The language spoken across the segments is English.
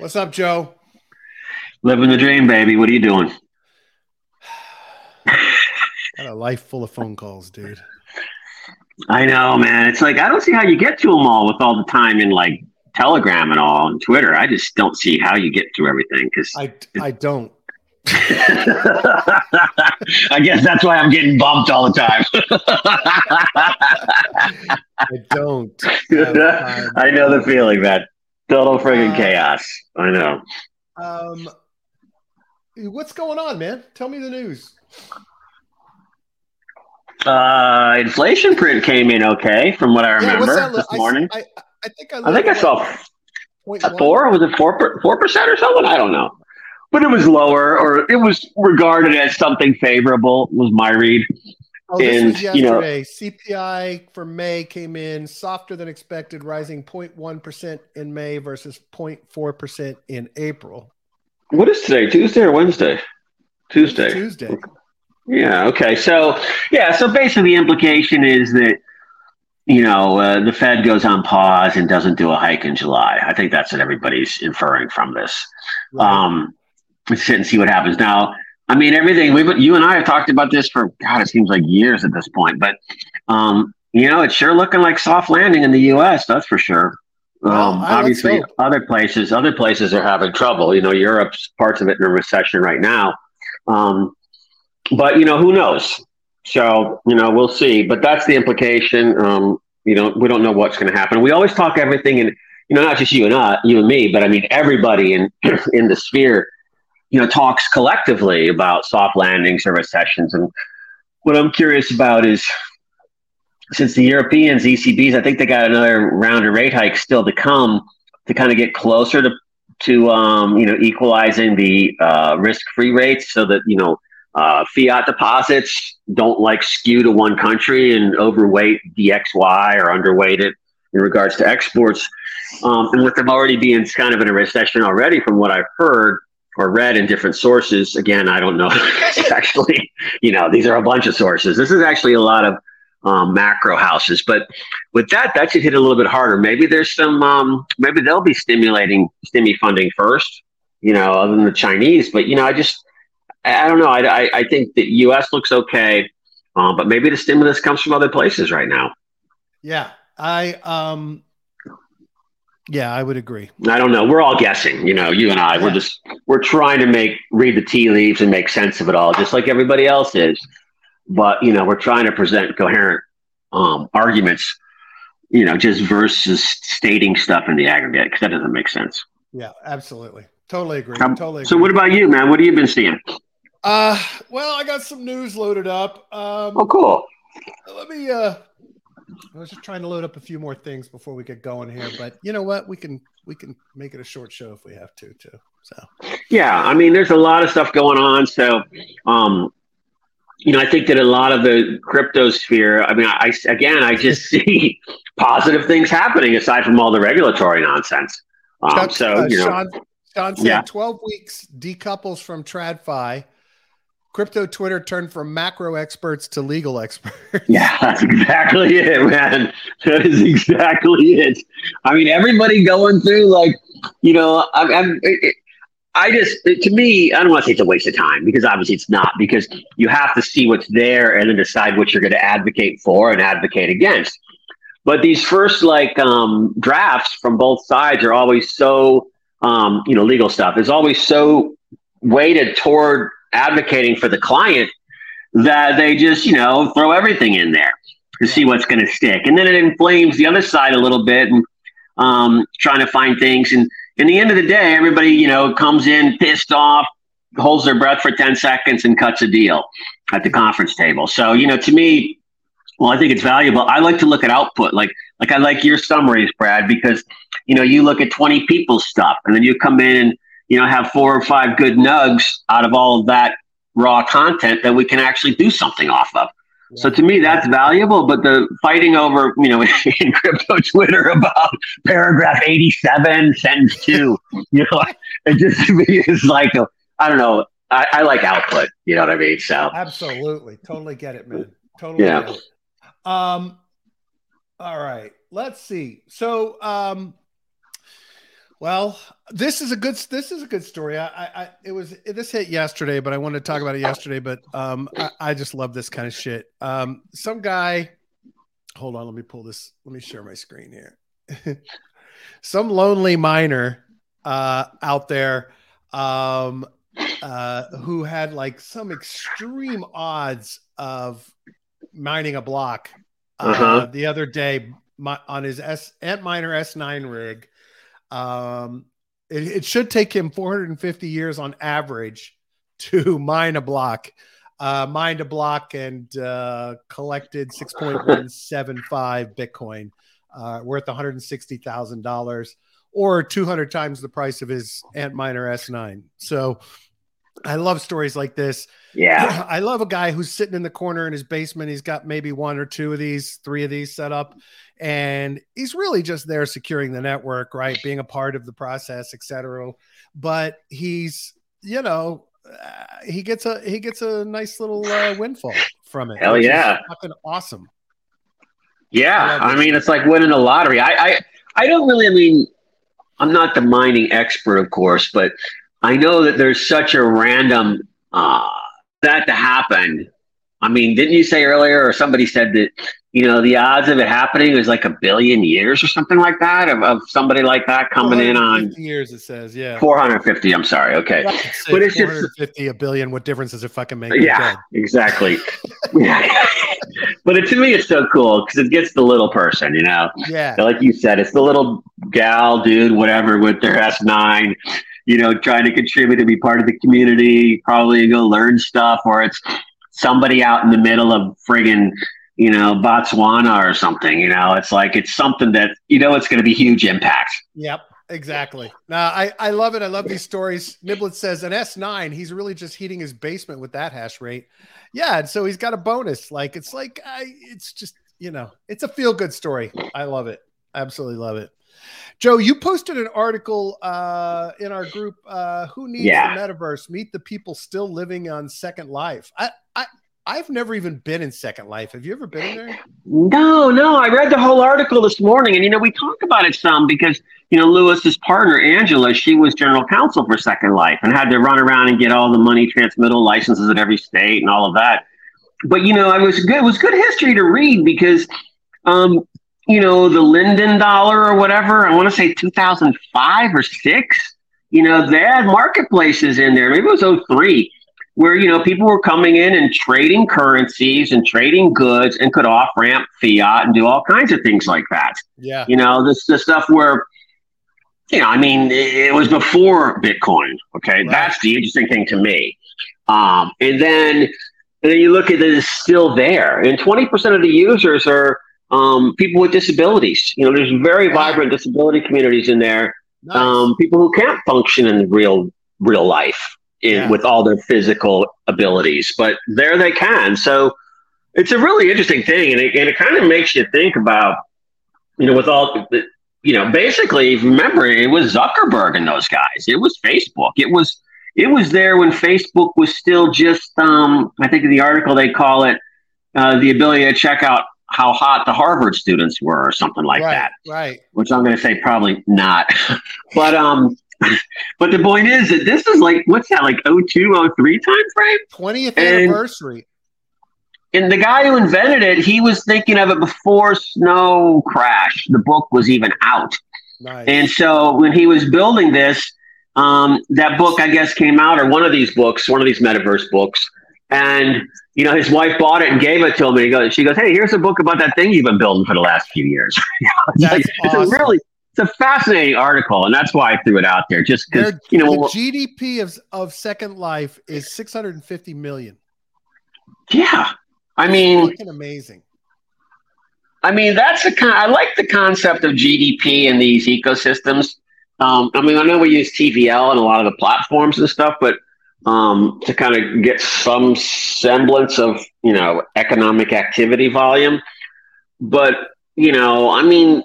What's up, Joe? Living the dream, baby. What are you doing? Got a life full of phone calls, dude. I know, man. It's like I don't see how you get to them all with all the time in like Telegram and all and Twitter. I just don't see how you get through everything because I I don't. I guess that's why I'm getting bumped all the time. I don't. I know the feeling, man. Total friggin' uh, chaos. I know. Um, what's going on, man? Tell me the news. Uh, inflation print came in okay from what I remember yeah, this morning. I, I, I, think I, I think I saw a four. Was it four four percent or something? I don't know, but it was lower, or it was regarded as something favorable. Was my read. Oh, this and, was yesterday. You know, CPI for May came in softer than expected, rising 0.1% in May versus 0.4% in April. What is today? Tuesday or Wednesday? Tuesday. Tuesday. Yeah. Okay. So, yeah. So basically, the implication is that you know uh, the Fed goes on pause and doesn't do a hike in July. I think that's what everybody's inferring from this. Right. Um, let's sit and see what happens. Now, I mean, everything we you and I have talked about this for God, it seems like years at this point. But um, you know, it's sure looking like soft landing in the U.S. That's for sure. Um, well, obviously, other places, other places are having trouble. You know, Europe's parts of it in a recession right now. Um, but you know, who knows? So you know, we'll see. But that's the implication. Um, you know, we don't know what's going to happen. We always talk everything, and you know, not just you and I, you and me, but I mean everybody in in the sphere. You know, talks collectively about soft landings or recessions. And what I'm curious about is since the Europeans, ECBs, I think they got another round of rate hikes still to come to kind of get closer to to um, you know equalizing the uh, risk-free rates so that you know uh, fiat deposits don't like skew to one country and overweight DXY or underweight it in regards to exports. Um, and with them already being kind of in a recession already, from what I've heard or read in different sources, again, I don't know. actually, you know, these are a bunch of sources. This is actually a lot of um, macro houses. But with that, that should hit a little bit harder. Maybe there's some, um, maybe they'll be stimulating stimmy funding first, you know, other than the Chinese. But, you know, I just, I don't know. I, I, I think the U.S. looks okay, um, but maybe the stimulus comes from other places right now. Yeah, I um, yeah, I would agree. I don't know. We're all guessing. You know, you and I. Yeah. We're just we're trying to make read the tea leaves and make sense of it all, just like everybody else is. But you know, we're trying to present coherent um, arguments. You know, just versus stating stuff in the aggregate because that doesn't make sense. Yeah, absolutely. Totally agree. Um, totally. Agree. So, what about you, man? What have you been seeing? Uh, well, I got some news loaded up. Um, oh, cool. Let me. Uh, I was just trying to load up a few more things before we get going here, but you know what? We can we can make it a short show if we have to, too. So. Yeah, I mean, there's a lot of stuff going on. So, um, you know, I think that a lot of the crypto sphere. I mean, I again, I just see positive things happening aside from all the regulatory nonsense. Um, Chuck, so, uh, you know, Sean, Sean said yeah. 12 weeks decouples from TradFi. Crypto Twitter turned from macro experts to legal experts. Yeah, that's exactly it, man. That is exactly it. I mean, everybody going through like, you know, I'm, I'm it, I just, to me, I don't want to say it's a waste of time because obviously it's not, because you have to see what's there and then decide what you're going to advocate for and advocate against. But these first like um, drafts from both sides are always so um, you know, legal stuff is always so weighted toward advocating for the client that they just, you know, throw everything in there to see what's going to stick. And then it inflames the other side a little bit and um, trying to find things. And in the end of the day, everybody, you know, comes in pissed off, holds their breath for 10 seconds and cuts a deal at the conference table. So, you know, to me, well, I think it's valuable. I like to look at output. Like, like I like your summaries, Brad, because you know you look at 20 people's stuff, and then you come in and you know have four or five good nugs out of all of that raw content that we can actually do something off of. Yeah. So to me, that's valuable. But the fighting over, you know, in crypto Twitter about paragraph 87, sentence two, you know, it just to me is like, I don't know. I, I, like output. You know what I mean? So absolutely, totally get it, man. Totally. Yeah. Um, all right. Let's see. So, um, Well, this is a good this is a good story. I, I it was this hit yesterday, but I wanted to talk about it yesterday. But um, I, I just love this kind of shit. Um, some guy, hold on, let me pull this. Let me share my screen here. some lonely miner uh, out there um, uh, who had like some extreme odds of mining a block uh, uh-huh. the other day my, on his S Antminer S9 rig. Um, it, it, should take him 450 years on average to mine a block, uh, mined a block and uh, collected 6.175 Bitcoin, uh, worth $160,000 or 200 times the price of his Antminer S9. So I love stories like this. Yeah. I love a guy who's sitting in the corner in his basement. He's got maybe one or two of these, three of these set up, and he's really just there securing the network, right? Being a part of the process, etc. But he's, you know, uh, he gets a he gets a nice little uh, windfall from it. Hell yeah. Fucking awesome. Yeah. I, I mean, it's like winning a lottery. I, I I don't really I mean I'm not the mining expert, of course, but I know that there's such a random uh, that to happen. I mean, didn't you say earlier, or somebody said that you know the odds of it happening is like a billion years or something like that of, of somebody like that coming in on years? It says, yeah, 450. I'm sorry, okay, but it's just 50 a billion. What difference does it fucking make? Yeah, exactly. but it, to me, it's so cool because it gets the little person, you know. Yeah, like you said, it's the little gal, dude, whatever, with their S9 you know, trying to contribute to be part of the community, probably go learn stuff, or it's somebody out in the middle of friggin', you know, Botswana or something. You know, it's like it's something that you know it's going to be huge impact. Yep. Exactly. Now I, I love it. I love these stories. Niblet says an S9, he's really just heating his basement with that hash rate. Yeah, and so he's got a bonus. Like it's like I it's just, you know, it's a feel good story. I love it. Absolutely love it. Joe, you posted an article uh, in our group. Uh, Who needs yeah. the metaverse? Meet the people still living on Second Life. I, I, I've never even been in Second Life. Have you ever been there? No, no. I read the whole article this morning, and you know we talk about it some because you know Lewis's partner Angela, she was general counsel for Second Life and had to run around and get all the money transmittal licenses at every state and all of that. But you know, it was good. It was good history to read because um, you know, the Linden dollar or whatever, I want to say 2005 or six, you know, they had marketplaces in there. Maybe it was 03 where, you know, people were coming in and trading currencies and trading goods and could off ramp fiat and do all kinds of things like that. Yeah. You know, this, the stuff where, you know, I mean, it was before Bitcoin. Okay. Right. That's the interesting thing to me. Um, and then, and then you look at it, it's still there. And 20% of the users are, um, people with disabilities. You know, there's very vibrant disability communities in there. Nice. Um, people who can't function in real real life in, yeah. with all their physical abilities, but there they can. So it's a really interesting thing, and it, and it kind of makes you think about, you know, with all you know, basically, remember it was Zuckerberg and those guys. It was Facebook. It was it was there when Facebook was still just. Um, I think in the article they call it uh, the ability to check out how hot the Harvard students were or something like right, that. Right. Which I'm going to say probably not. but um but the point is that this is like what's that like 02 03 time frame? 20th anniversary. And the guy who invented it, he was thinking of it before Snow Crash. The book was even out. Nice. And so when he was building this, um, that book I guess came out, or one of these books, one of these metaverse books, and you know, his wife bought it and gave it to him. And he goes, she goes, "Hey, here's a book about that thing you've been building for the last few years." that's like, awesome. It's a really, it's a fascinating article, and that's why I threw it out there. Just because you know, the GDP of of Second Life is 650 million. Yeah, I mean, amazing. I mean, that's the kind. I like the concept of GDP in these ecosystems. Um, I mean, I know we use TVL and a lot of the platforms and stuff, but um, to kind of get some semblance of you know economic activity volume. But you know, I mean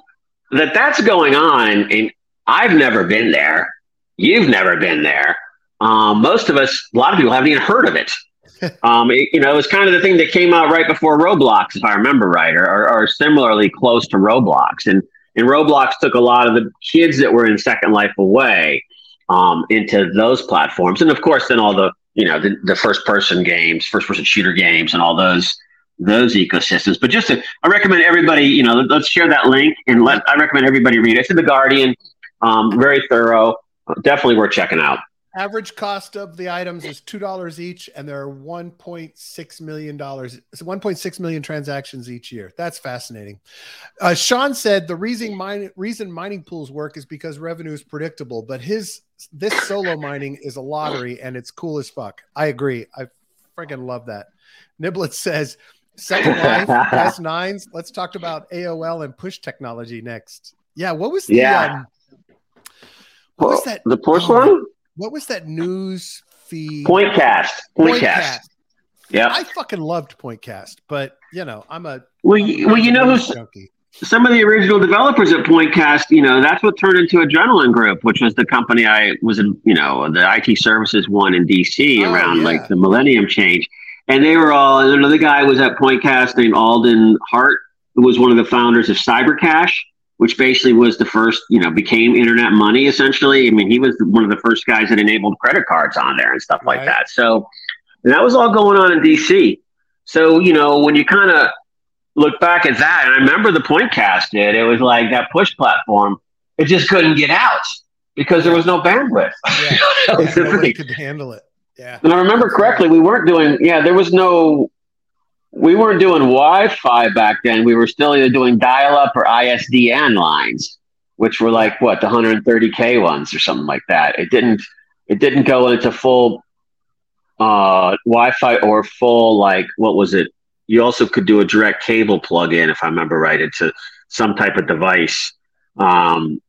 that that's going on, and I've never been there. You've never been there. Um, most of us, a lot of people haven't even heard of it. um, it, you know, it was kind of the thing that came out right before Roblox, if I remember right, or, or, or similarly close to Roblox. And And Roblox took a lot of the kids that were in Second Life away um, into those platforms, and of course, then all the you know the, the first person games, first person shooter games, and all those those ecosystems. But just to, I recommend everybody, you know, let, us share that link and let I recommend everybody read it. It's in the Guardian, um, very thorough, definitely worth checking out. Average cost of the items is two dollars each, and there are one point six million dollars, one point six million transactions each year. That's fascinating. Uh, Sean said the reason mine, reason mining pools work is because revenue is predictable, but his this solo mining is a lottery, and it's cool as fuck. I agree. I freaking love that. Niblet says Second Life, S9s. Let's talk about AOL and push technology next. Yeah, what was the yeah. Um, what was that? The push oh, one? What was that news feed? Pointcast. Pointcast. Point yeah. I fucking loved Pointcast, but you know, I'm a well, you, well, you know who's junkie. some of the original developers at Pointcast. You know, that's what turned into Adrenaline Group, which was the company I was in. You know, the IT services one in DC oh, around yeah. like the Millennium change and they were all. Another guy was at Pointcast named Alden Hart, who was one of the founders of Cybercash, which basically was the first, you know, became internet money essentially. I mean, he was one of the first guys that enabled credit cards on there and stuff right. like that. So that was all going on in DC. So you know, when you kind of look back at that, and I remember the Pointcast did. It was like that push platform. It just couldn't get out because there was no bandwidth. Yeah, yeah nobody could handle it. Yeah. And I remember correctly, we weren't doing, yeah, there was no, we weren't doing Wi Fi back then. We were still either doing dial up or ISDN lines, which were like what, the 130K ones or something like that. It didn't, it didn't go into full uh, Wi Fi or full, like, what was it? You also could do a direct cable plug in, if I remember right, into some type of device. Um,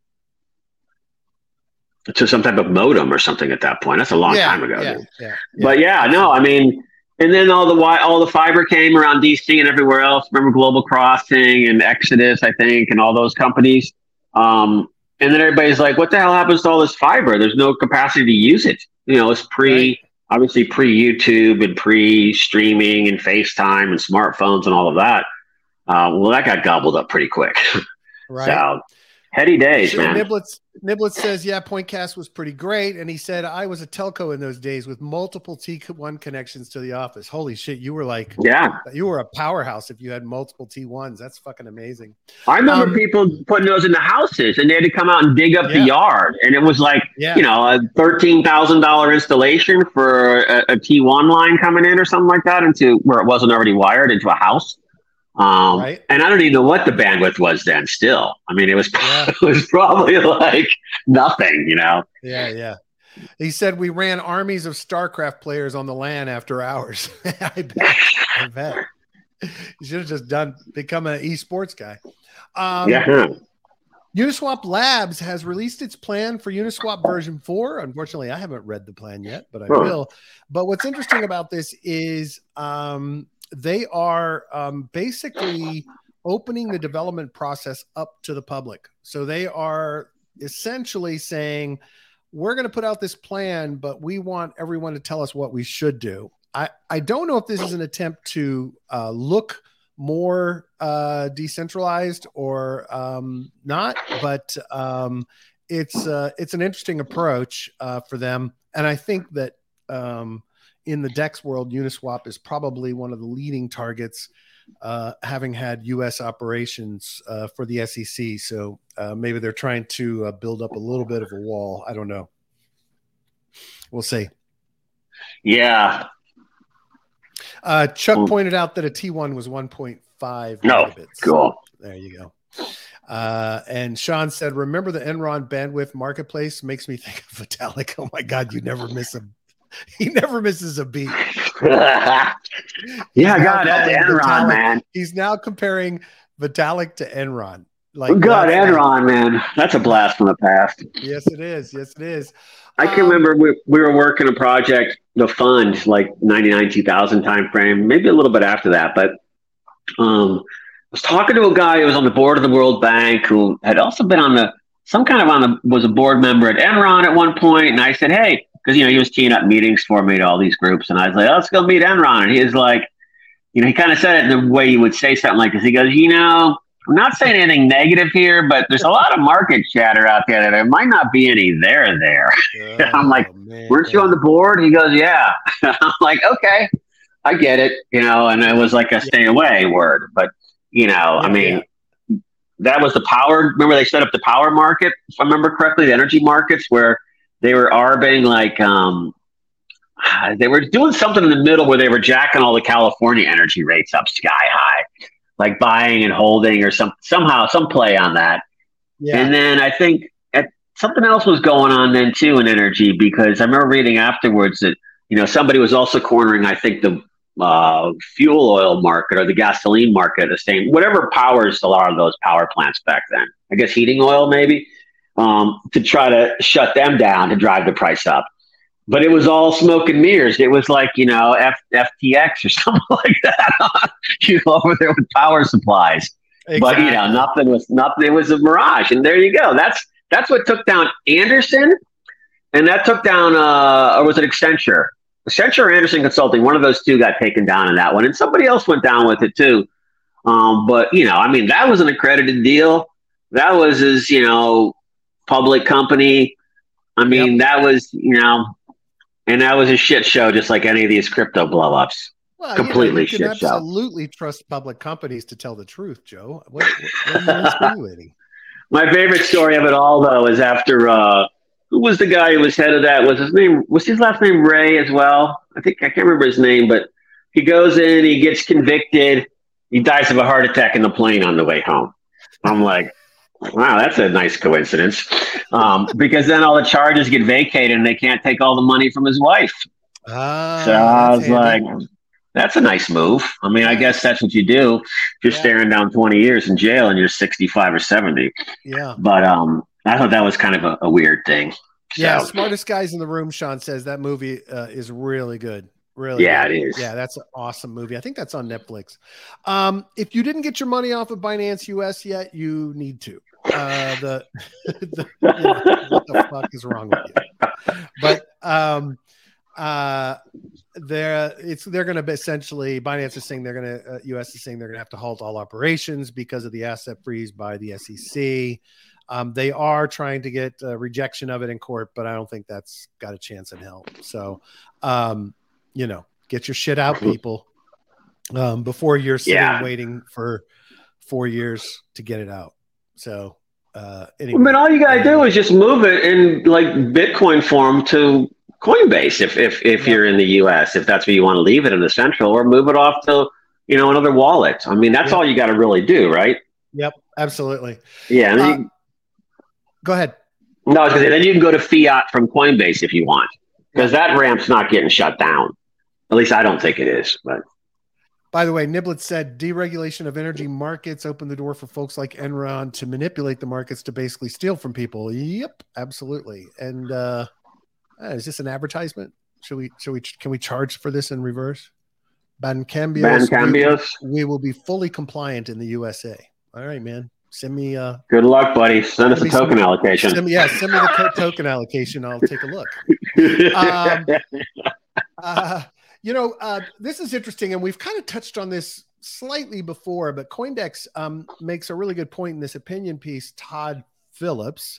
to some type of modem or something at that point. That's a long yeah, time ago. Yeah, yeah, but yeah, no, I mean, and then all the all the fiber came around DC and everywhere else. Remember Global Crossing and Exodus, I think, and all those companies. Um, and then everybody's like, "What the hell happens to all this fiber? There's no capacity to use it." You know, it's pre, right. obviously pre YouTube and pre streaming and FaceTime and smartphones and all of that. Uh, well, that got gobbled up pretty quick. Right. so heady days, sure, man. Niblets Niblet says, yeah, Pointcast was pretty great. And he said, I was a telco in those days with multiple T1 connections to the office. Holy shit, you were like, yeah, you were a powerhouse if you had multiple T1s. That's fucking amazing. I remember um, people putting those in the houses and they had to come out and dig up yeah. the yard. And it was like, yeah. you know, a $13,000 installation for a a T1 line coming in or something like that into where it wasn't already wired into a house. Um, right. And I don't even know what the bandwidth was then. Still, I mean, it was yeah. it was probably like nothing, you know. Yeah, yeah. He said we ran armies of StarCraft players on the LAN after hours. I bet. I bet. You should have just done become an esports guy. Um, yeah. Uniswap Labs has released its plan for Uniswap version 4. Unfortunately, I haven't read the plan yet, but I will. But what's interesting about this is um, they are um, basically opening the development process up to the public. So they are essentially saying, we're going to put out this plan, but we want everyone to tell us what we should do. I, I don't know if this is an attempt to uh, look more uh, decentralized or um, not, but um, it's uh, it's an interesting approach uh, for them, and I think that um, in the DEX world, Uniswap is probably one of the leading targets, uh, having had U.S. operations uh, for the SEC. So uh, maybe they're trying to uh, build up a little bit of a wall. I don't know. We'll see. Yeah. Uh, Chuck Ooh. pointed out that a T1 was 1.5 no. megabits. Cool. There you go. Uh, and Sean said, "Remember the Enron bandwidth marketplace makes me think of Vitalik. Oh my God, you never miss a he never misses a beat. yeah, God, that's Enron, Vitalik. man. He's now comparing Vitalik to Enron. Like, God, Enron, man, that's a blast from the past. Yes, it is. Yes, it is. I can um, remember we, we were working a project, the fund, like 99, 2000 time frame, maybe a little bit after that. But um, I was talking to a guy who was on the board of the World Bank who had also been on the, some kind of on the, was a board member at Enron at one point, And I said, hey, because you know he was teeing up meetings for me to all these groups, and I was like, "Let's go meet Enron." And he was like, you know, he kind of said it the way you would say something like this. He goes, "You know, I'm not saying anything negative here, but there's a lot of market chatter out there that there might not be any there there. Oh, I'm like, oh, man, weren't you on the board? He goes, yeah. I'm like, okay, I get it, you know, and it was like a stay away word, but you know, yeah, I mean, yeah. that was the power. Remember, they set up the power market, if I remember correctly, the energy markets where they were arbing like, um, they were doing something in the middle where they were jacking all the California energy rates up sky high, like buying and holding or some somehow some play on that. Yeah. And then I think at, something else was going on then too in energy because I remember reading afterwards that you know somebody was also cornering I think the uh, fuel oil market or the gasoline market the same whatever powers a lot of those power plants back then. I guess heating oil maybe um, to try to shut them down to drive the price up but it was all smoke and mirrors. It was like you know F- FTX or something like that, you know, over there with power supplies. Exactly. But you know, nothing was nothing. It was a mirage, and there you go. That's that's what took down Andersen, and that took down uh, or was it Accenture? Accenture or Andersen Consulting. One of those two got taken down in that one, and somebody else went down with it too. Um, but you know, I mean, that was an accredited deal. That was his, you know, public company. I mean, yep. that was, you know, and that was a shit show, just like any of these crypto blowups. Well, Completely you know, you shit absolutely show. trust public companies to tell the truth, Joe. What, what, what are you insinuating? My favorite story of it all, though, is after uh, who was the guy who was head of that? Was his name? Was his last name Ray as well? I think I can't remember his name, but he goes in, he gets convicted, he dies of a heart attack in the plane on the way home. I'm like, Wow, that's a nice coincidence. Um, because then all the charges get vacated and they can't take all the money from his wife. Ah, so I was like, that's a nice move. I mean, I guess that's what you do. if You're yeah. staring down 20 years in jail and you're 65 or 70. Yeah. But um, I thought that was kind of a, a weird thing. So. Yeah, smartest guys in the room. Sean says that movie uh, is really good. Really? Yeah, good. it is. Yeah, that's an awesome movie. I think that's on Netflix. Um, if you didn't get your money off of Binance US yet, you need to. Uh, the, the you know, what the fuck is wrong with you? But um, uh, they're it's they're going to essentially Binance is saying they're going to uh, US is saying they're going to have to halt all operations because of the asset freeze by the SEC. Um, they are trying to get rejection of it in court, but I don't think that's got a chance in hell. So, um, you know, get your shit out, people, um, before you're sitting yeah. waiting for four years to get it out. So, uh, anyway, I mean, all you gotta do is just move it in like Bitcoin form to Coinbase if if if yeah. you're in the U.S. If that's where you want to leave it in the central, or move it off to you know another wallet. I mean, that's all you got to really do, right? Yep, absolutely. Yeah. Uh, you, go ahead. No, because then you can go to fiat from Coinbase if you want, because that ramp's not getting shut down. At least I don't think it is. But by the way, Niblet said deregulation of energy markets opened the door for folks like Enron to manipulate the markets to basically steal from people. Yep, absolutely. And uh, uh is this an advertisement? Should we? Should we? Can we charge for this in reverse? Bancambios. Bancambios. We, we will be fully compliant in the USA. All right, man. Send me. Uh, Good luck, buddy. Send us a token some, allocation. Send me, yeah, send me the token allocation. I'll take a look. Um, uh, you know, uh, this is interesting, and we've kind of touched on this slightly before, but CoinDesk um, makes a really good point in this opinion piece. Todd Phillips,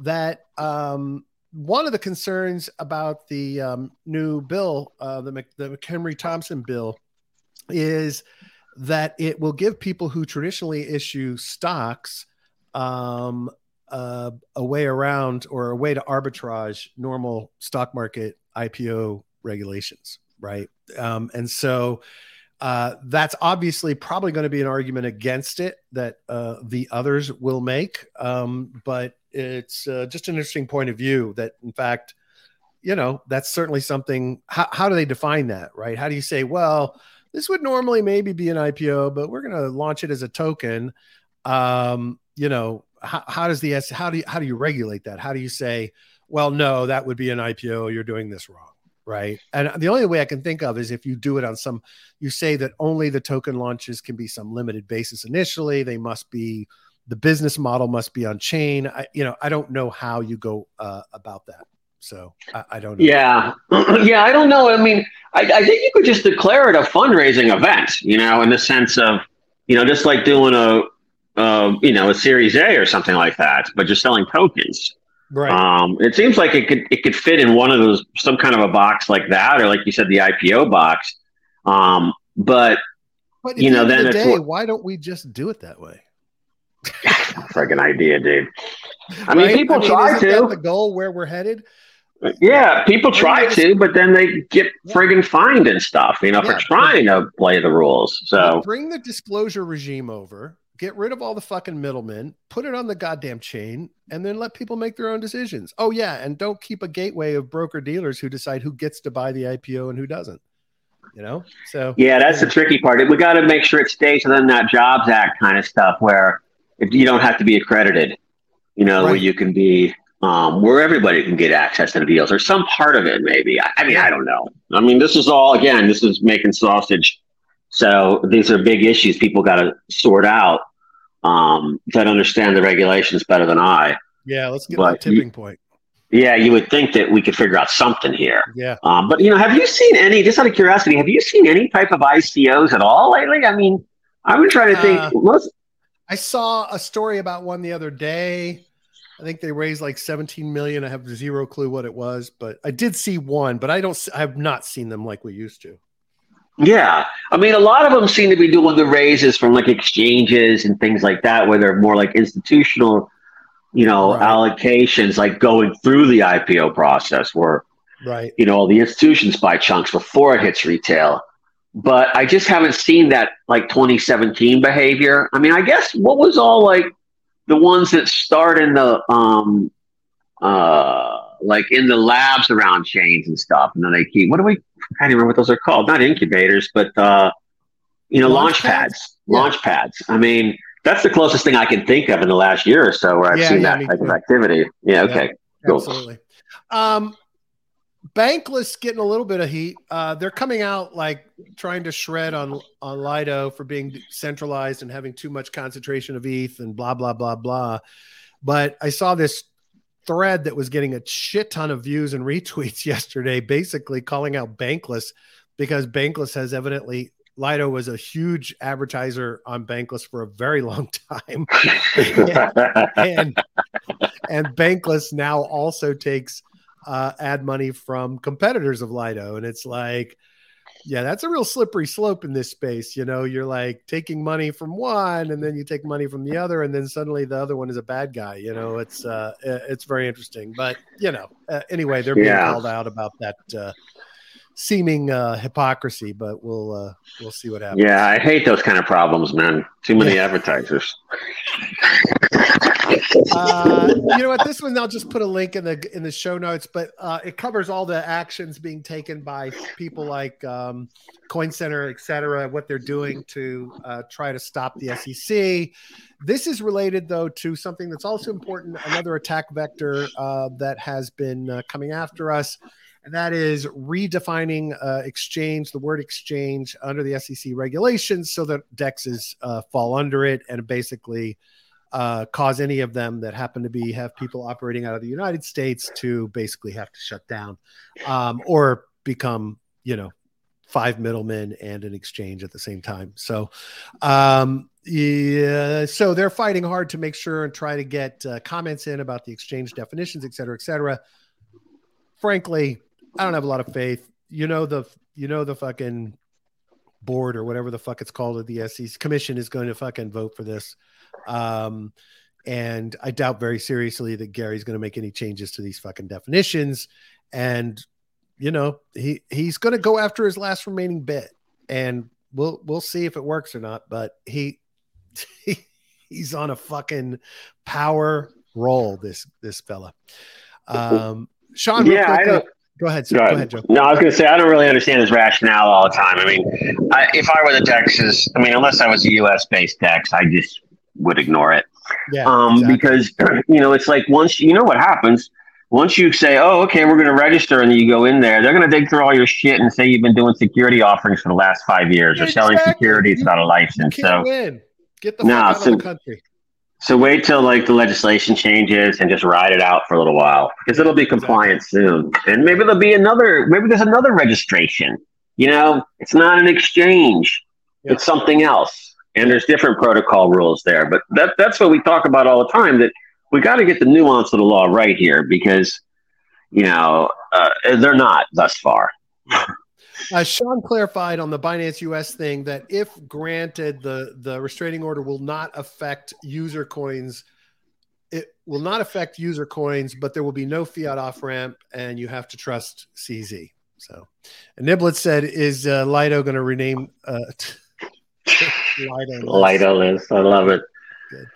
that um, one of the concerns about the um, new bill, uh, the, Mc, the McHenry Thompson bill, is that it will give people who traditionally issue stocks um, uh, a way around or a way to arbitrage normal stock market IPO regulations right? Um, and so uh, that's obviously probably going to be an argument against it that uh, the others will make. Um, but it's uh, just an interesting point of view that, in fact, you know, that's certainly something. How, how do they define that, right? How do you say, well, this would normally maybe be an IPO, but we're going to launch it as a token? Um, you know, how, how does the how do you how do you regulate that? How do you say, well, no, that would be an IPO. You're doing this wrong right? And the only way I can think of is if you do it on some, you say that only the token launches can be some limited basis initially. They must be the business model must be on chain. I, you know, I don't know how you go uh, about that. So I, I, don't know. Yeah, yeah, I don't know. I mean, I, I think you could just declare it a fundraising event. You know, in the sense of, you know, just like doing a uh, you know, a Series A or something like that, but just selling tokens. Right. Um, it seems like it could it could fit in one of those some kind of a box like that, or like you said, the IPO box. Um, but but you know, the then the day, what- why don't we just do it that way? friggin' idea, dude. I mean, Right? people try isn't to. That the goal where we're headed. Yeah, people try to, but then they get friggin' fined and stuff, you know, for trying to play the rules. So bring the disclosure regime over, get rid of all the fucking middlemen, put it on the goddamn chain, and then let people make their own decisions. Oh yeah, and don't keep a gateway of broker dealers who decide who gets to buy the IPO and who doesn't. You know, so yeah, that's the tricky part. We got to make sure it stays within that Jobs Act kind of stuff, where if you don't have to be accredited, you know, where you can be, um, where everybody can get access to the deals, or some part of it, maybe. I, I mean, I don't know. I mean, this is all again, this is making sausage. So these are big issues people got to sort out um, that understand the regulations better than I. yeah, let's get But to the tipping point. Yeah, you would think that we could figure out something here. Yeah, Um, but you know, have you seen any? Just out of curiosity, have you seen any type of ICOs at all lately? I mean, I've been trying to think. Uh, most I saw a story about one the other day. I think they raised like 17 million. I have zero clue what it was, but I did see one, but I don't. I have not seen them like we used to. Yeah, I mean, a lot of them seem to be doing the raises from like exchanges and things like that, where they're more like institutional, you know, Right. allocations, like going through the IPO process, where Right. you know all the institutions buy chunks before it hits retail. But I just haven't seen that like 2017 behavior. I mean, I guess what was all like the ones that start in the um uh like in the labs around chains and stuff, and then they keep what do we I can't even remember what those are called. Not incubators, but uh you know, launch, Launch pads? pads. Yeah. Launch pads. I mean, that's the closest thing I can think of in the last year or so where I've Yeah, seen yeah, that type of activity. Yeah, okay. Cool. Absolutely. Um, Bankless getting a little bit of heat. Uh, they're coming out like trying to shred on on Lido for being centralized and having too much concentration of ETH and blah blah blah blah. But I saw this thread that was getting a shit ton of views and retweets yesterday, basically calling out Bankless because Bankless has evidently Lido was a huge advertiser on Bankless for a very long time. And and Bankless now also takes uh, ad money from competitors of Lido, and it's like, yeah, that's a real slippery slope in this space. You know, you're like taking money from one, and then you take money from the other, and then suddenly the other one is a bad guy. You know, it's uh, it's very interesting. But you know, uh, anyway, they're being Yeah. called out about that uh, seeming uh, hypocrisy, but we'll uh, we'll see what happens. Yeah, I hate those kind of problems, man. Too many advertisers. uh, you know what? This one I'll just put a link in the in the show notes, but uh, it covers all the actions being taken by people like um, Coin Center, et cetera, what they're doing to uh, try to stop the SEC. This is related though to something that's also important, another attack vector uh, that has been uh, coming after us. And that is redefining uh, exchange, the word exchange under the SEC regulations so that DEXs uh, fall under it and basically uh, cause any of them that happen to be have people operating out of the United States to basically have to shut down um, or become, you know, five middlemen and an exchange at the same time. So, um, yeah, so they're fighting hard to make sure and try to get uh, comments in about the exchange definitions, et cetera, et cetera. Frankly, I don't have a lot of faith. You know the you know the fucking board or whatever the fuck it's called of the SEC commission is going to fucking vote for this. Um, and I doubt very seriously that Gary's going to make any changes to these fucking definitions. And you know, he he's going to go after his last remaining bit, and we'll we'll see if it works or not. But he, he he's on a fucking power roll. This this fella. Um, Sean, Yeah, I don't. Go ahead, sir. Go Go ahead. ahead, Joe. No, I was going to say I don't really understand his rationale all the time. I mean, I, if I were the DEXs, I mean, unless I was a U.S. based DEX, I just would ignore it. Yeah, um, exactly. because you know it's like once you know what happens. Once you say, "Oh, okay, we're going to register," and you go in there, they're going to dig through all your shit and say you've been doing security offerings for the last five years or selling Exactly. securities without a license. So, win. Get the No, fuck out so- of the country. so wait till like the legislation changes and just ride it out for a little while because it'll be compliant soon, and maybe there'll be another. Maybe there's another registration. You know, it's not an exchange; Yeah. it's something else. And there's different protocol rules there. But that that's what we talk about all the time. That we got to get the nuance of the law right here because you know uh, they're not thus far. Uh, Sean clarified on the Binance US thing that if granted, the the restraining order will not affect user coins. It will not affect user coins, but there will be no fiat off ramp, and you have to trust CZ. So, and Niblet said, "Is uh, Lido going to rename uh, Lido Lido list? I love it." Good.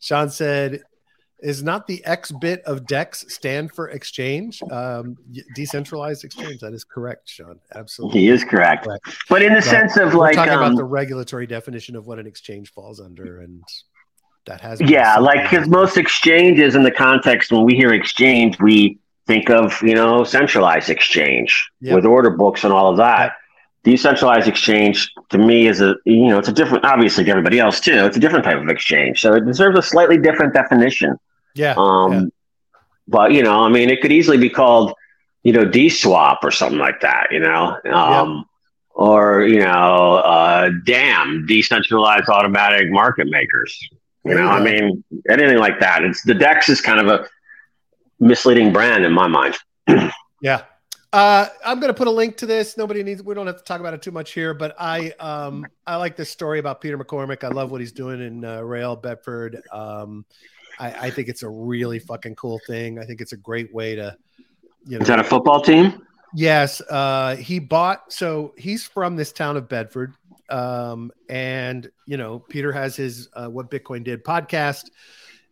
Sean said, is not the X bit of DEX stand for exchange, um, decentralized exchange. That is correct, Sean. Absolutely, he is correct. correct. But in the but sense of like talking um, about the regulatory definition of what an exchange falls under, and that has yeah, like because most exchanges in the context when we hear exchange, we think of you know centralized exchange yep. with order books and all of that. Yep decentralized exchange to me is a you know it's a different obviously to everybody else too. It's a different type of exchange. So it deserves a slightly different definition. Yeah um yeah. but you know i mean it could easily be called you know dswap or something like that you know? Um or you know uh damn decentralized automatic market makers you know? Yeah. i mean anything like that. It's the dex is kind of a misleading brand in my mind. Yeah uh, I'm going to put a link to this. Nobody needs. We don't have to talk about it too much here, but I um I like this story about Peter McCormack. I love what he's doing in uh, Real Bedford. Um, I, I think it's a really fucking cool thing. I think it's a great way to, you know. Is that a football team? Yes. Uh, he bought. So he's from this town of Bedford. Um, and you know, Peter has his uh, what Bitcoin did podcast.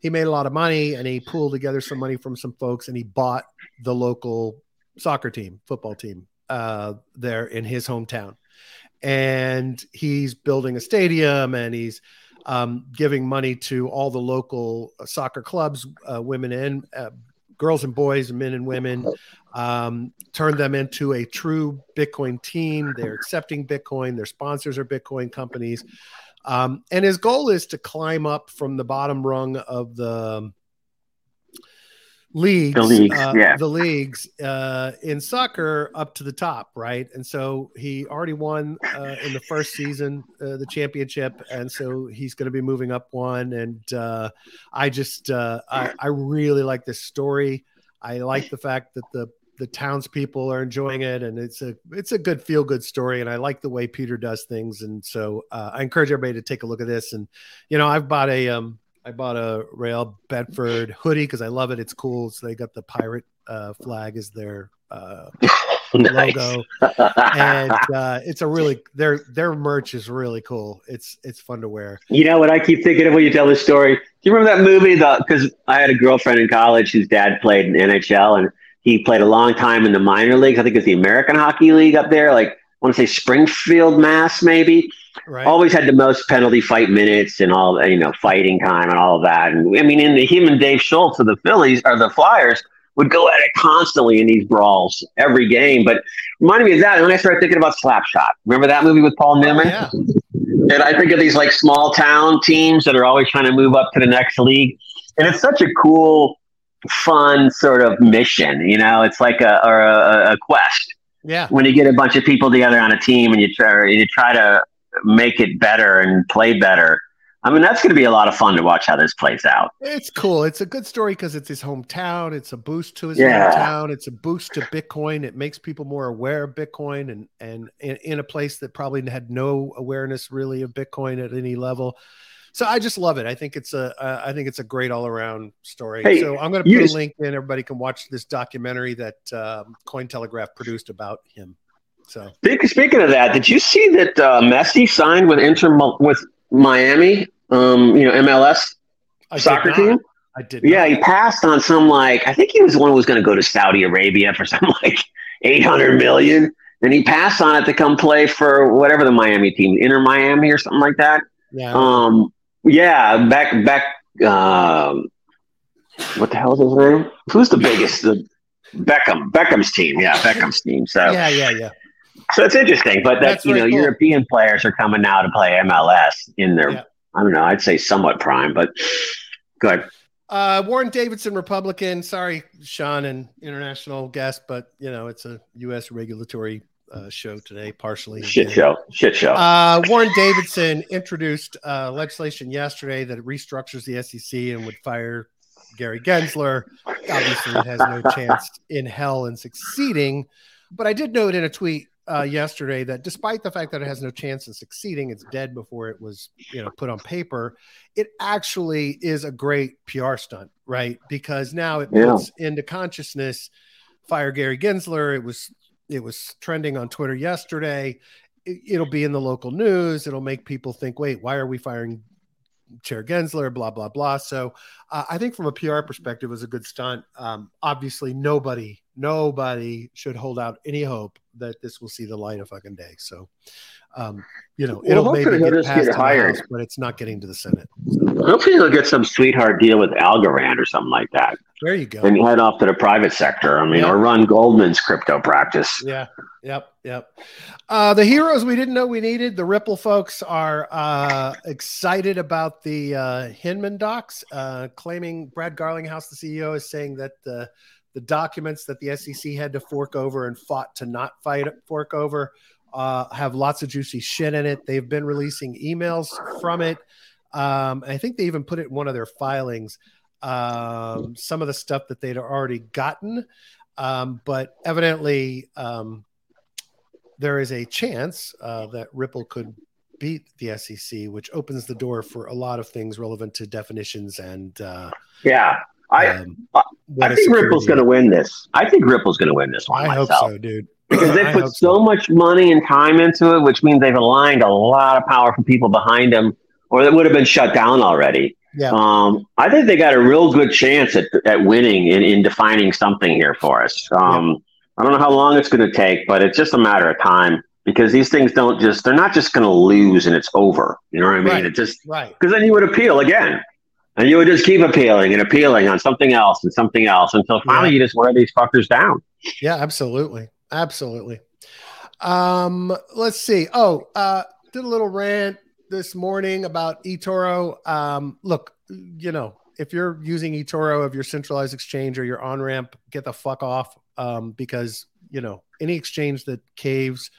He made a lot of money and he pulled together some money from some folks and he bought the local soccer team, football team uh, there in his hometown. And he's building a stadium and he's um, giving money to all the local soccer clubs, uh, women and uh, girls and boys, men and women, um, turn them into a true Bitcoin team. They're accepting Bitcoin. Their sponsors are Bitcoin companies. Um, and his goal is to climb up from the bottom rung of the leagues, the leagues, uh, yeah. the leagues uh, in soccer up to the top, right? And so he already won uh, in the first season uh, the championship, and so he's going to be moving up one. And uh, I just uh, I, I really like this story. I like the fact that the the townspeople are enjoying it, and it's a it's a good feel good story. And I like the way Peter does things, and so I encourage everybody to take a look at this. And you know, I've bought a um, I bought a Real Bedford hoodie because I love it. It's cool. So they got the pirate uh, flag as their uh, logo, and uh, it's a really their their merch is really cool. It's it's fun to wear. You know what I keep thinking of when you tell this story? Do you remember that movie? The because I had a girlfriend in college whose dad played in NHL and he played a long time in the minor leagues. I think it's the American Hockey League up there. Like I want to say Springfield, Mass, maybe Right. Always had the most penalty fight minutes and all, you know, fighting time and all of that. And I mean, in the human Dave Schultz of the Phillies or the Flyers would go at it constantly in these brawls every game. But reminded me of that. And then I started thinking about Slapshot. Remember that movie with Paul Newman? Yeah. And I think of these like small town teams that are always trying to move up to the next league. And it's such a cool, fun sort of mission. You know, it's like a or a, a quest. Yeah. When you get a bunch of people together on a team and you try you try to make it better and play better. I mean, that's going to be a lot of fun to watch how this plays out. It's cool. It's a good story because it's his hometown. It's a boost to his yeah. hometown. It's a boost to Bitcoin. It makes people more aware of Bitcoin and and in, in, a place that probably had no awareness really of Bitcoin at any level. So I just love it. I think it's a uh, I think it's a great all around story. Hey, so I'm going to put a link in. Everybody can watch this documentary that um, Cointelegraph produced about him. So speaking of that, did you see that uh, Messi signed with Inter with Miami? Um, you know, MLS I soccer team. I did. Yeah, he passed on some like I think he was the one who was going to go to Saudi Arabia for some like eight hundred million, and he passed on it to come play for whatever the Miami team, Inter Miami or something like that. Yeah. Um. Yeah. Back. Back. Um. What the hell is his name? Who's the biggest? The Beckham. Beckham's team. Yeah, Beckham's team. So. Yeah. Yeah. Yeah. So it's interesting, but that That's you know, cool. European players are coming now to play MLS in their yeah. I don't know, I'd say somewhat prime, but good. Uh, Warren Davidson, Republican. Sorry, Sean, and international guest, but you know it's a U.S. regulatory uh, show today, partially. Shit show. Shit show. Uh, Warren Davidson introduced uh, legislation yesterday that restructures the SEC and would fire Gary Gensler. Obviously, it has no chance in hell in succeeding. But I did note in a tweet uh, yesterday that despite the fact that it has no chance of succeeding, it's dead before it was, you know, put on paper. It actually is a great PR stunt, right? Because now it Yeah. puts into consciousness fire Gary Gensler. It was it was trending on Twitter yesterday. It, it'll be in the local news. It'll make people think, wait, why are we firing Chair Gensler? Blah blah blah. So uh, I think from a PR perspective, it was a good stunt. Um, obviously, nobody nobody should hold out any hope that this will see the light of fucking day. So, um, you know, it'll hopefully maybe get passed get hired. House, but it's not getting to the Senate. So, Hopefully he'll get some sweetheart deal with Algorand or something like that, there you go. and head off to the private sector. I mean, Yeah. or run Goldman's crypto practice. Yeah. Yep. Yep. Uh, the heroes we didn't know we needed. The Ripple folks are uh, excited about the uh, Hinman docs, uh, claiming Brad Garlinghouse, the CEO, is saying that the documents that the SEC had to fork over and fought to not fight fork over uh, have lots of juicy shit in it. They've been releasing emails from it. Um, I think they even put it in one of their filings. Um, some of the stuff that they'd already gotten, um, but evidently um, there is a chance uh, that Ripple could beat the SEC, which opens the door for a lot of things relevant to definitions and. Uh, Yeah, I um, I- I think Ripple's going to win this. I think Ripple's going to win this one I hope so, dude. because they put hope so much money and time into it, which means they've aligned a lot of powerful people behind them, or that would have been shut down already. Yeah. Um, I think they got a real good chance at, at winning in, in defining something here for us. Um, I don't know how long it's going to take, but it's just a matter of time because these things don't just, they're not just going to lose and it's over. You know what I mean? Right. It just, Right. because then you would appeal again. And you would just keep appealing and appealing on something else and something else until finally Yeah. you just wear these fuckers down. Yeah, absolutely. Absolutely. Um, let's see. Oh, uh, did a little rant this morning about eToro. Um, look, you know, if you're using eToro of your centralized exchange or your on ramp, get the fuck off. Um, because you know, any exchange that caves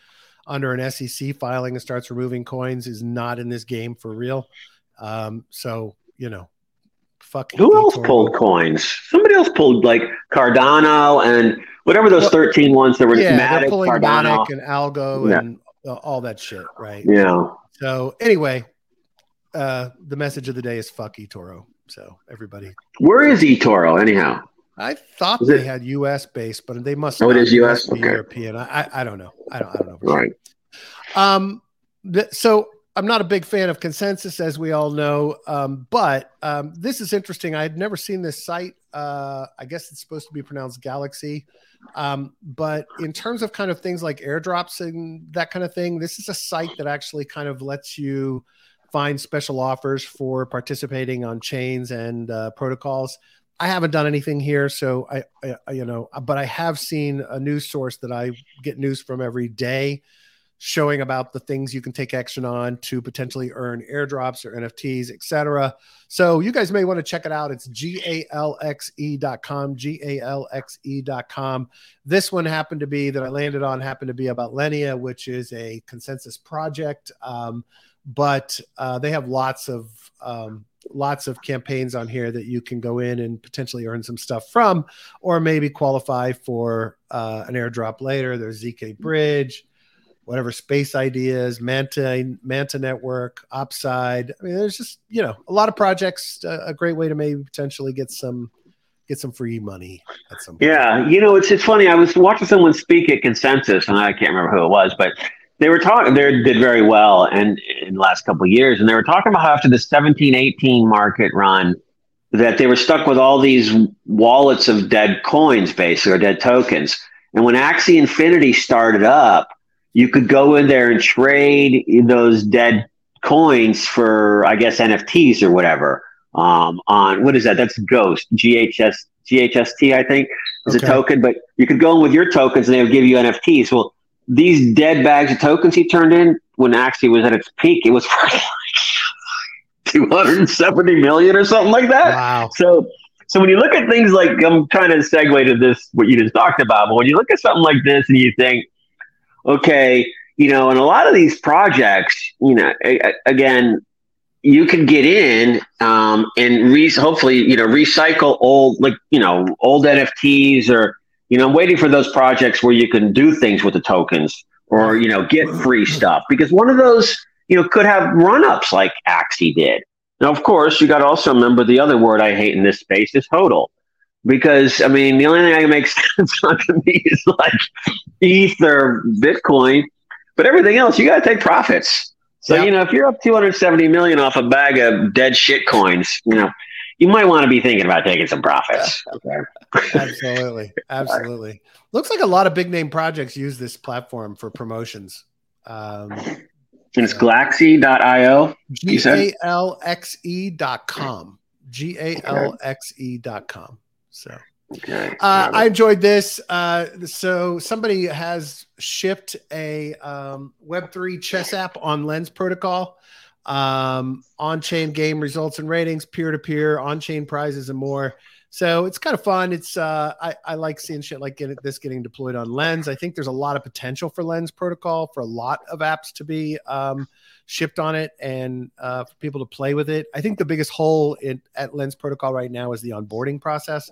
under an SEC filing and starts removing coins is not in this game for real. Um, so you know, fuck. Who else pulled coins? Somebody else pulled like Cardano and whatever those Well, 13 ones that were Yeah, Matic, pulling Cardano. Matic and Algo Yeah. and uh, all that shit, right? yeah. So anyway, uh, the message of the day is fuck eToro. So everybody, Where is eToro anyhow? I thought Is they it- had U.S. based, but they must. Oh, it is US? Okay. European. I, I don't know. I don't I don't know. All sure. right. Um, th- so I'm not a big fan of ConsenSys, as we all know. Um, but um, this is interesting. I had never seen this site. Uh, I guess it's supposed to be pronounced Galaxy. Um, but in terms of kind of things like airdrops and that kind of thing, this is a site that actually kind of lets you find special offers for participating on chains and uh, protocols. I haven't done anything here, so I, I, I, you know, but I have seen a news source that I get news from every day showing about the things you can take action on to potentially earn airdrops or NFTs, etc. So you guys may want to check it out. It's galxe.com, galxe.com. This one happened to be that I landed on happened to be about Linea, which is a ConsenSys project. Um, but uh, they have lots of um, lots of campaigns on here that you can go in and potentially earn some stuff from, or maybe qualify for uh, an airdrop later. There's ZK Bridge, whatever Space Ideas, Manta Manta Network, Upside. I mean, there's just you know a lot of projects. A great way to maybe potentially get some get some free money at some point. Yeah, you know, it's it's funny. I was watching someone speak at Consensus, and I can't remember who it was, but they were talking. They did very well, and in the last couple of years, and they were talking about how after the 17, 18 market run, that they were stuck with all these wallets of dead coins, basically, or dead tokens. And when Axie Infinity started up, you could go in there and trade those dead coins for, I guess, NFTs or whatever. Um, on what is that? That's Ghost, GHS, GHST, I think is Okay. a token, but you could go in with your tokens and they would give you NFTs. Well, these dead bags of tokens he turned in when Axie was at its peak, it was like 270 million or something like that. Wow. So, so when you look at things like I'm trying to segue to this what you just talked about, but when you look at something like this and you think, okay, you know, and a lot of these projects, you know, a, again, you can get in um, and re- hopefully, you know, recycle old, like, you know, old NFTs or, you know, waiting for those projects where you can do things with the tokens or, you know, get free stuff because one of those, you know, could have run ups like Axie did. Now, of course, you got to also remember the other word I hate in this space is hodl because I mean the only thing that makes sense to me is like ETH or Bitcoin, but everything else you got to take profits. So yep. you know if you're up 270 million off a bag of dead shit coins, you know you might want to be thinking about taking some profits. Okay. absolutely, absolutely. Looks like a lot of big name projects use this platform for promotions. Um, and it's Galaxy.io. G A L X E dot com. G A L X E dot com. So okay. uh, I enjoyed this. Uh, so somebody has shipped a um, Web3 chess app on Lens Protocol, um, on chain game results and ratings, peer to peer, on chain prizes, and more. So it's kind of fun. It's uh, I, I like seeing shit like get, this getting deployed on Lens. I think there's a lot of potential for Lens Protocol for a lot of apps to be um, shipped on it and uh, for people to play with it. I think the biggest hole in, at Lens Protocol right now is the onboarding process,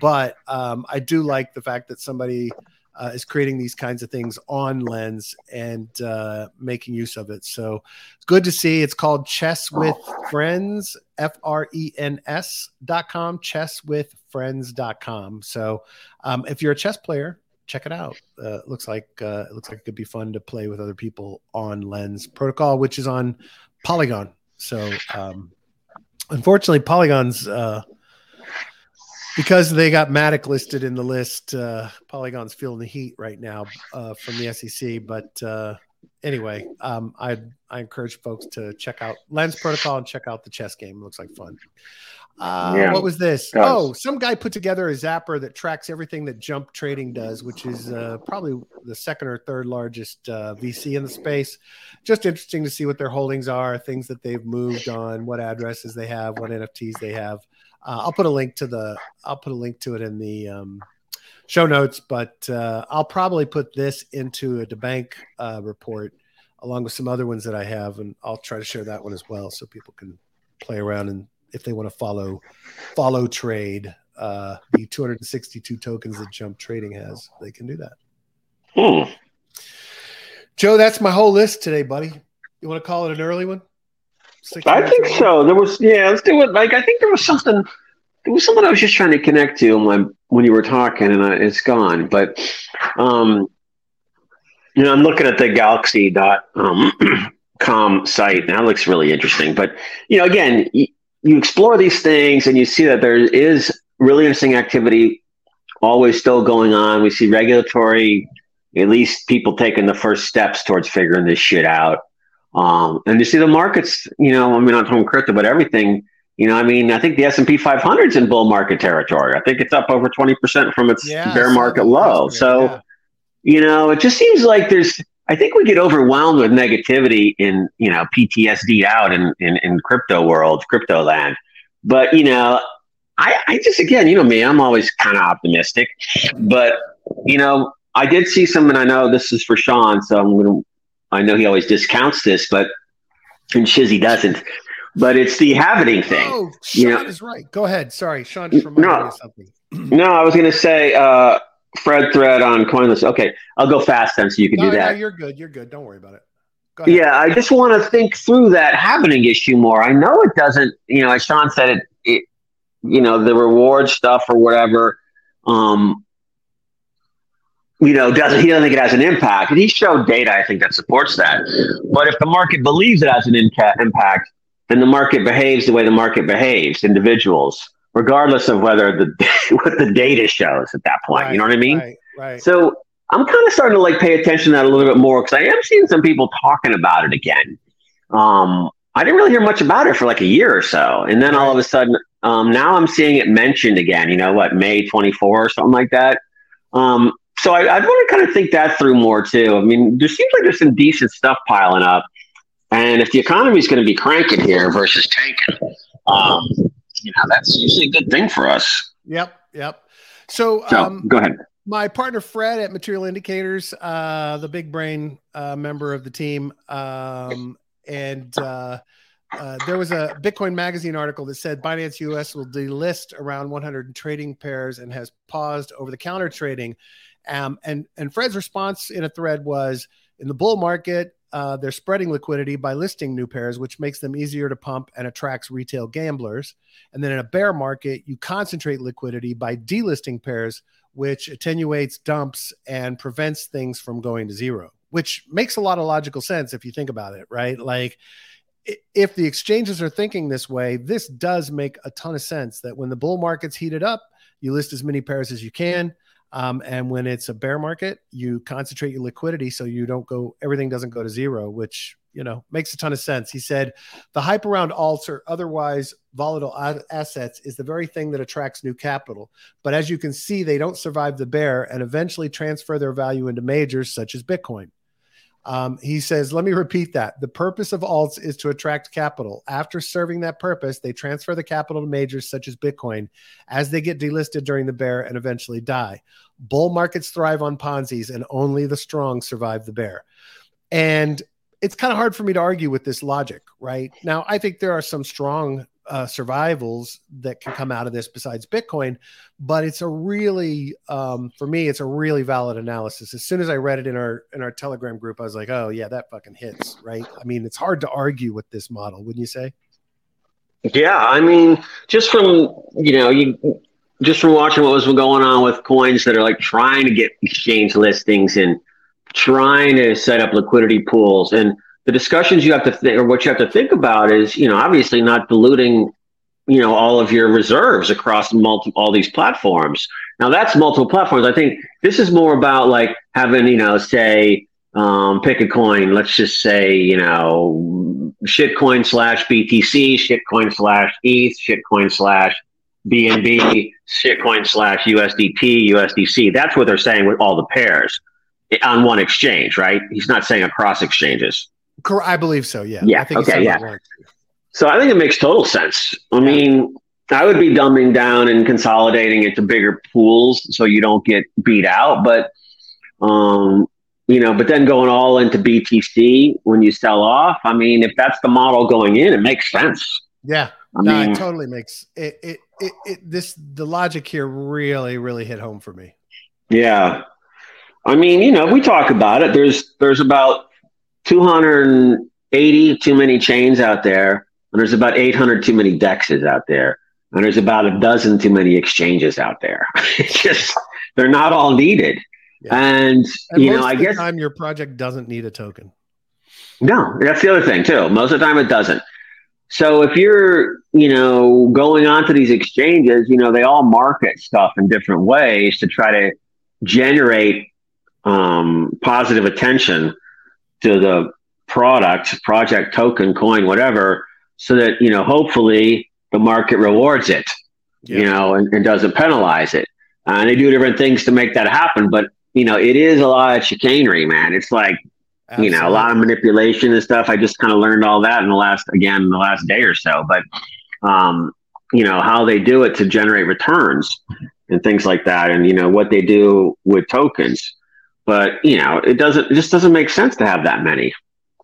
but um, I do like the fact that somebody uh, is creating these kinds of things on Lens and uh, making use of it. So it's good to see. It's called Chess with Friends, F R E N S dot com, chess with friends dot com. So um, if you're a chess player, check it out. Uh, it looks like uh, it looks like it could be fun to play with other people on Lens Protocol, which is on Polygon. So um, unfortunately, Polygon's uh, because they got Matic listed in the list. Uh, Polygon's feeling the heat right now uh, from the SEC. But uh, anyway, um, I I encourage folks to check out Lens Protocol and check out the chess game. It looks like fun. Uh, yeah, what was this? Oh, some guy put together a zapper that tracks everything that Jump Trading does, which is uh, probably the second or third largest uh, VC in the space. Just interesting to see what their holdings are, things that they've moved on, what addresses they have, what NFTs they have. Uh, I'll put a link to the. I'll put a link to it in the um, show notes, but uh, I'll probably put this into a DeBank uh, report along with some other ones that I have, and I'll try to share that one as well, so people can play around and if they want to follow follow trade uh, the 262 tokens that Jump Trading has, they can do that. Hmm. Joe, that's my whole list today, buddy. You want to call it an early one? I think so. There was yeah, let's do it. Like I think there was something. There was something I was just trying to connect to when when you were talking, and I, it's gone. But um, you know, I'm looking at the Galaxy dot um, site. That looks really interesting. But you know, again, you explore these things and you see that there is really interesting activity always still going on. We see regulatory, at least people taking the first steps towards figuring this shit out. Um, and you see the markets, you know, I mean, not talking crypto, but everything, you know, I mean, I think the S&P 500 is in bull market territory. I think it's up over 20% from its yeah, bear market low. So, yeah. you know, it just seems like there's, I think we get overwhelmed with negativity in, you know, PTSD out in, in, in crypto world, crypto land. But, you know, I, I just, again, you know me, I'm always kind of optimistic. But, you know, I did see some, and I know this is for Sean, so I'm to, I know he always discounts this, but, and Shizzy doesn't. But it's the halving thing. Oh, Sean you know? is right. Go ahead. Sorry, Sean just reminded no, me of something. no, I was going to say, uh, Fred thread on CoinList. Okay, I'll go fast then, so you can no, do that. No, you're good. You're good. Don't worry about it. Yeah, I just want to think through that happening issue more. I know it doesn't. You know, as Sean said, it. it you know, the reward stuff or whatever. Um, you know, doesn't he doesn't think it has an impact? And he showed data, I think, that supports that. But if the market believes it has an inca- impact, then the market behaves the way the market behaves. Individuals regardless of whether the what the data shows at that point. Right, you know what I mean? Right, right. So I'm kind of starting to like pay attention to that a little bit more because I am seeing some people talking about it again. Um, I didn't really hear much about it for like a year or so, and then all of a sudden, um, now I'm seeing it mentioned again. You know what, May 24 or something like that. Um, so I, I'd want to kind of think that through more too. I mean, there seems like there's some decent stuff piling up, and if the economy is going to be cranking here versus tanking, um, you know, that's usually a good thing for us. Yep. Yep. So, so um, go ahead. my partner Fred at Material Indicators, uh, the big brain uh, member of the team, um, and uh, uh, there was a Bitcoin magazine article that said Binance US will delist around 100 trading pairs and has paused over the counter trading. Um, and and Fred's response in a thread was in the bull market, uh, they're spreading liquidity by listing new pairs, which makes them easier to pump and attracts retail gamblers. And then in a bear market, you concentrate liquidity by delisting pairs, which attenuates dumps and prevents things from going to zero, which makes a lot of logical sense if you think about it, right? Like, if the exchanges are thinking this way, this does make a ton of sense that when the bull market's heated up, you list as many pairs as you can. Um, and when it's a bear market, you concentrate your liquidity so you don't go, everything doesn't go to zero, which, you know, makes a ton of sense. He said the hype around alts or otherwise volatile assets is the very thing that attracts new capital. But as you can see, they don't survive the bear and eventually transfer their value into majors such as Bitcoin. Um, he says, let me repeat that. The purpose of alts is to attract capital. After serving that purpose, they transfer the capital to majors such as Bitcoin as they get delisted during the bear and eventually die. Bull markets thrive on Ponzi's, and only the strong survive the bear. And it's kind of hard for me to argue with this logic, right? Now, I think there are some strong uh, survivals that can come out of this besides Bitcoin, but it's a really, um, for me, it's a really valid analysis. As soon as I read it in our in our Telegram group, I was like, oh yeah, that fucking hits, right? I mean, it's hard to argue with this model, wouldn't you say? Yeah, I mean, just from you know, you just from watching what was going on with coins that are like trying to get exchange listings and trying to set up liquidity pools and the discussions you have to think or what you have to think about is you know obviously not diluting you know all of your reserves across all these platforms. Now that's multiple platforms. I think this is more about like having you know say um, pick a coin. Let's just say you know shitcoin slash btc shitcoin slash eth shitcoin slash bnb shitcoin slash usdt usdc that's what they're saying with all the pairs on one exchange right? He's not saying across exchanges I believe so. Yeah. Yeah. okay. Yeah. So I think it makes total sense. I yeah. mean, I would be dumbing down and consolidating into bigger pools so you don't get beat out. But, um, you know, but then going all into BTC when you sell off, I mean, if that's the model going in, it makes sense. Yeah. I no, mean, it totally makes it, it, it, it, this, the logic here really, really hit home for me. Yeah. I mean, you know, we talk about it. There's, there's about 280 too many chains out there, and there's about 800 too many dexes out there, and there's about a dozen too many exchanges out there. it's just they're not all needed. Yeah. And, and, you know, I guess time your project doesn't need a token. No, that's the other thing too. Most of the time it doesn't. So if you're, you know, going on to these exchanges, you know, they all market stuff in different ways to try to generate um, positive attention to the product, project, token, coin, whatever, so that you know hopefully the market rewards it, yeah. you know, and, and, doesn't penalize it. Uh, and they do different things to make that happen, but you know, it is a lot of chicanery, man. It's like Absolutely. you know a lot of manipulation and stuff. I just kind of learned all that in the last again the last day or so, but um, you know how they do it to generate returns and things like that, and you know what they do with tokens but you know, it doesn't. It just doesn't make sense to have that many.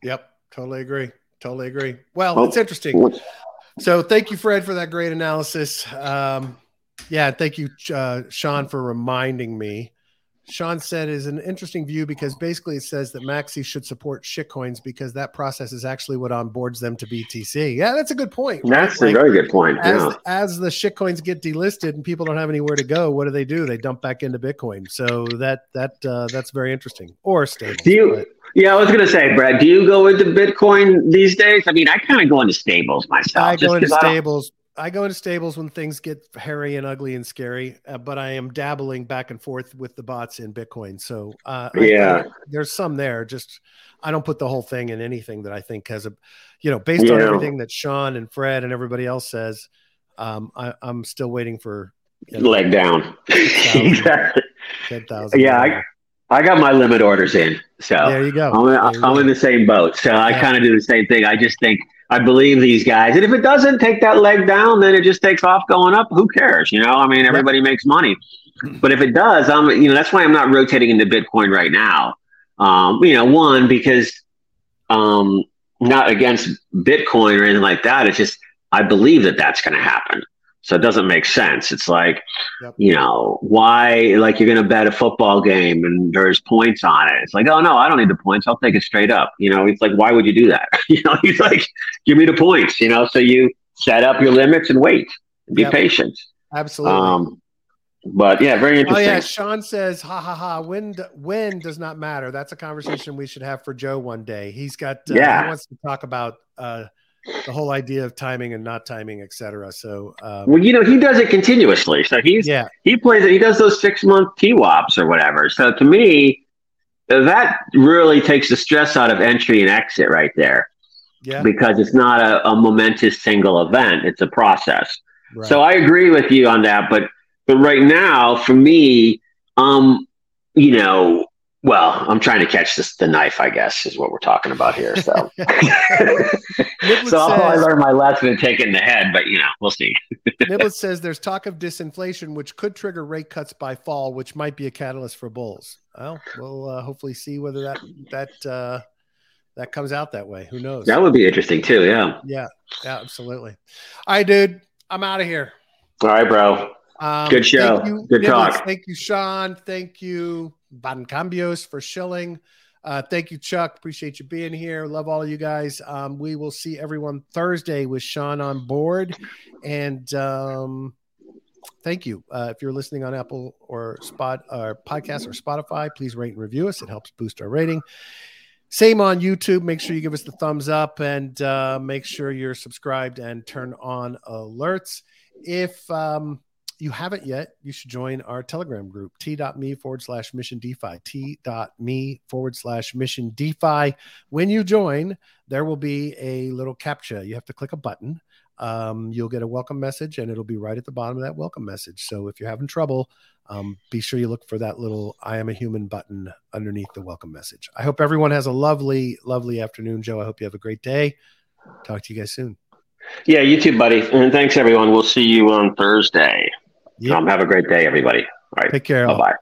Yep, totally agree. Totally agree. Well, well it's interesting. So, thank you, Fred, for that great analysis. Um, yeah, thank you, uh, Sean, for reminding me Sean said is an interesting view because basically it says that Maxi should support shitcoins because that process is actually what onboards them to BTC. Yeah, that's a good point. Right? That's like, a very good point. As, yeah. as the shitcoins get delisted and people don't have anywhere to go, what do they do? They dump back into Bitcoin. So that that uh, that's very interesting. Or stable. Do you? But, yeah, I was going to say, Brad, do you go into Bitcoin these days? I mean, I kind of go into stables myself. I go into stables I go into stables when things get hairy and ugly and scary, uh, but I am dabbling back and forth with the bots in Bitcoin. So uh, yeah, I, there's some there. Just I don't put the whole thing in anything that I think has a, you know, based yeah. on everything that Sean and Fred and everybody else says. Um, I, am still waiting for you know, leg down. exactly. Ten thousand. Yeah, I, I got my limit orders in. So there you go. I'm, you I'm go. in the same boat. So yeah. I kind of do the same thing. I just think I believe these guys. And if it doesn't take that leg down, then it just takes off going up. Who cares? You know, I mean, everybody makes money. But if it does, I'm you know that's why I'm not rotating into Bitcoin right now. Um, you know, one because um, not against Bitcoin or anything like that. It's just I believe that that's going to happen. So it doesn't make sense. It's like, yep. you know, why, like, you're going to bet a football game and there's points on it. It's like, oh, no, I don't need the points. I'll take it straight up. You know, it's like, why would you do that? you know, he's like, give me the points, you know, so you set up your limits and wait and be yep. patient. Absolutely. Um, but yeah, very interesting. Oh yeah, Sean says, "Ha ha ha." When when does not matter. That's a conversation we should have for Joe one day. He's got uh, yeah. He wants to talk about uh, the whole idea of timing and not timing, etc. So, um, well, you know, he does it continuously. So he's yeah, he plays it. He does those six month TWAPs or whatever. So to me, that really takes the stress out of entry and exit right there. Yeah, because it's not a, a momentous single event; it's a process. Right. So I agree with you on that, but but right now, for me, um, you know, well, I'm trying to catch this the knife, I guess, is what we're talking about here. So, so I learned my lesson and take it in the head, but you know, we'll see. Niblet says there's talk of disinflation, which could trigger rate cuts by fall, which might be a catalyst for bulls. Well, we'll uh, hopefully see whether that that uh, that comes out that way. Who knows? That would be interesting too. Yeah. Yeah. Yeah. Absolutely. All right, dude. I'm out of here. All right, bro. Um, Good show. You, Good talk. Thank you, Sean. Thank you, Van Cambios, for shilling. Uh, thank you, Chuck. Appreciate you being here. Love all of you guys. Um, we will see everyone Thursday with Sean on board. And um, thank you. Uh, if you're listening on Apple or Spot or podcast or Spotify, please rate and review us. It helps boost our rating. Same on YouTube. Make sure you give us the thumbs up and uh, make sure you're subscribed and turn on alerts. If um, you haven't yet, you should join our Telegram group, t.me forward slash mission DeFi, t.me forward slash mission DeFi. When you join, there will be a little CAPTCHA. You have to click a button. Um, you'll get a welcome message, and it'll be right at the bottom of that welcome message. So if you're having trouble, um, be sure you look for that little I am a human button underneath the welcome message. I hope everyone has a lovely, lovely afternoon, Joe. I hope you have a great day. Talk to you guys soon. Yeah, you too, buddy. And thanks, everyone. We'll see you on Thursday. Yep. Um, have a great day, everybody. All right. Take care. Bye bye.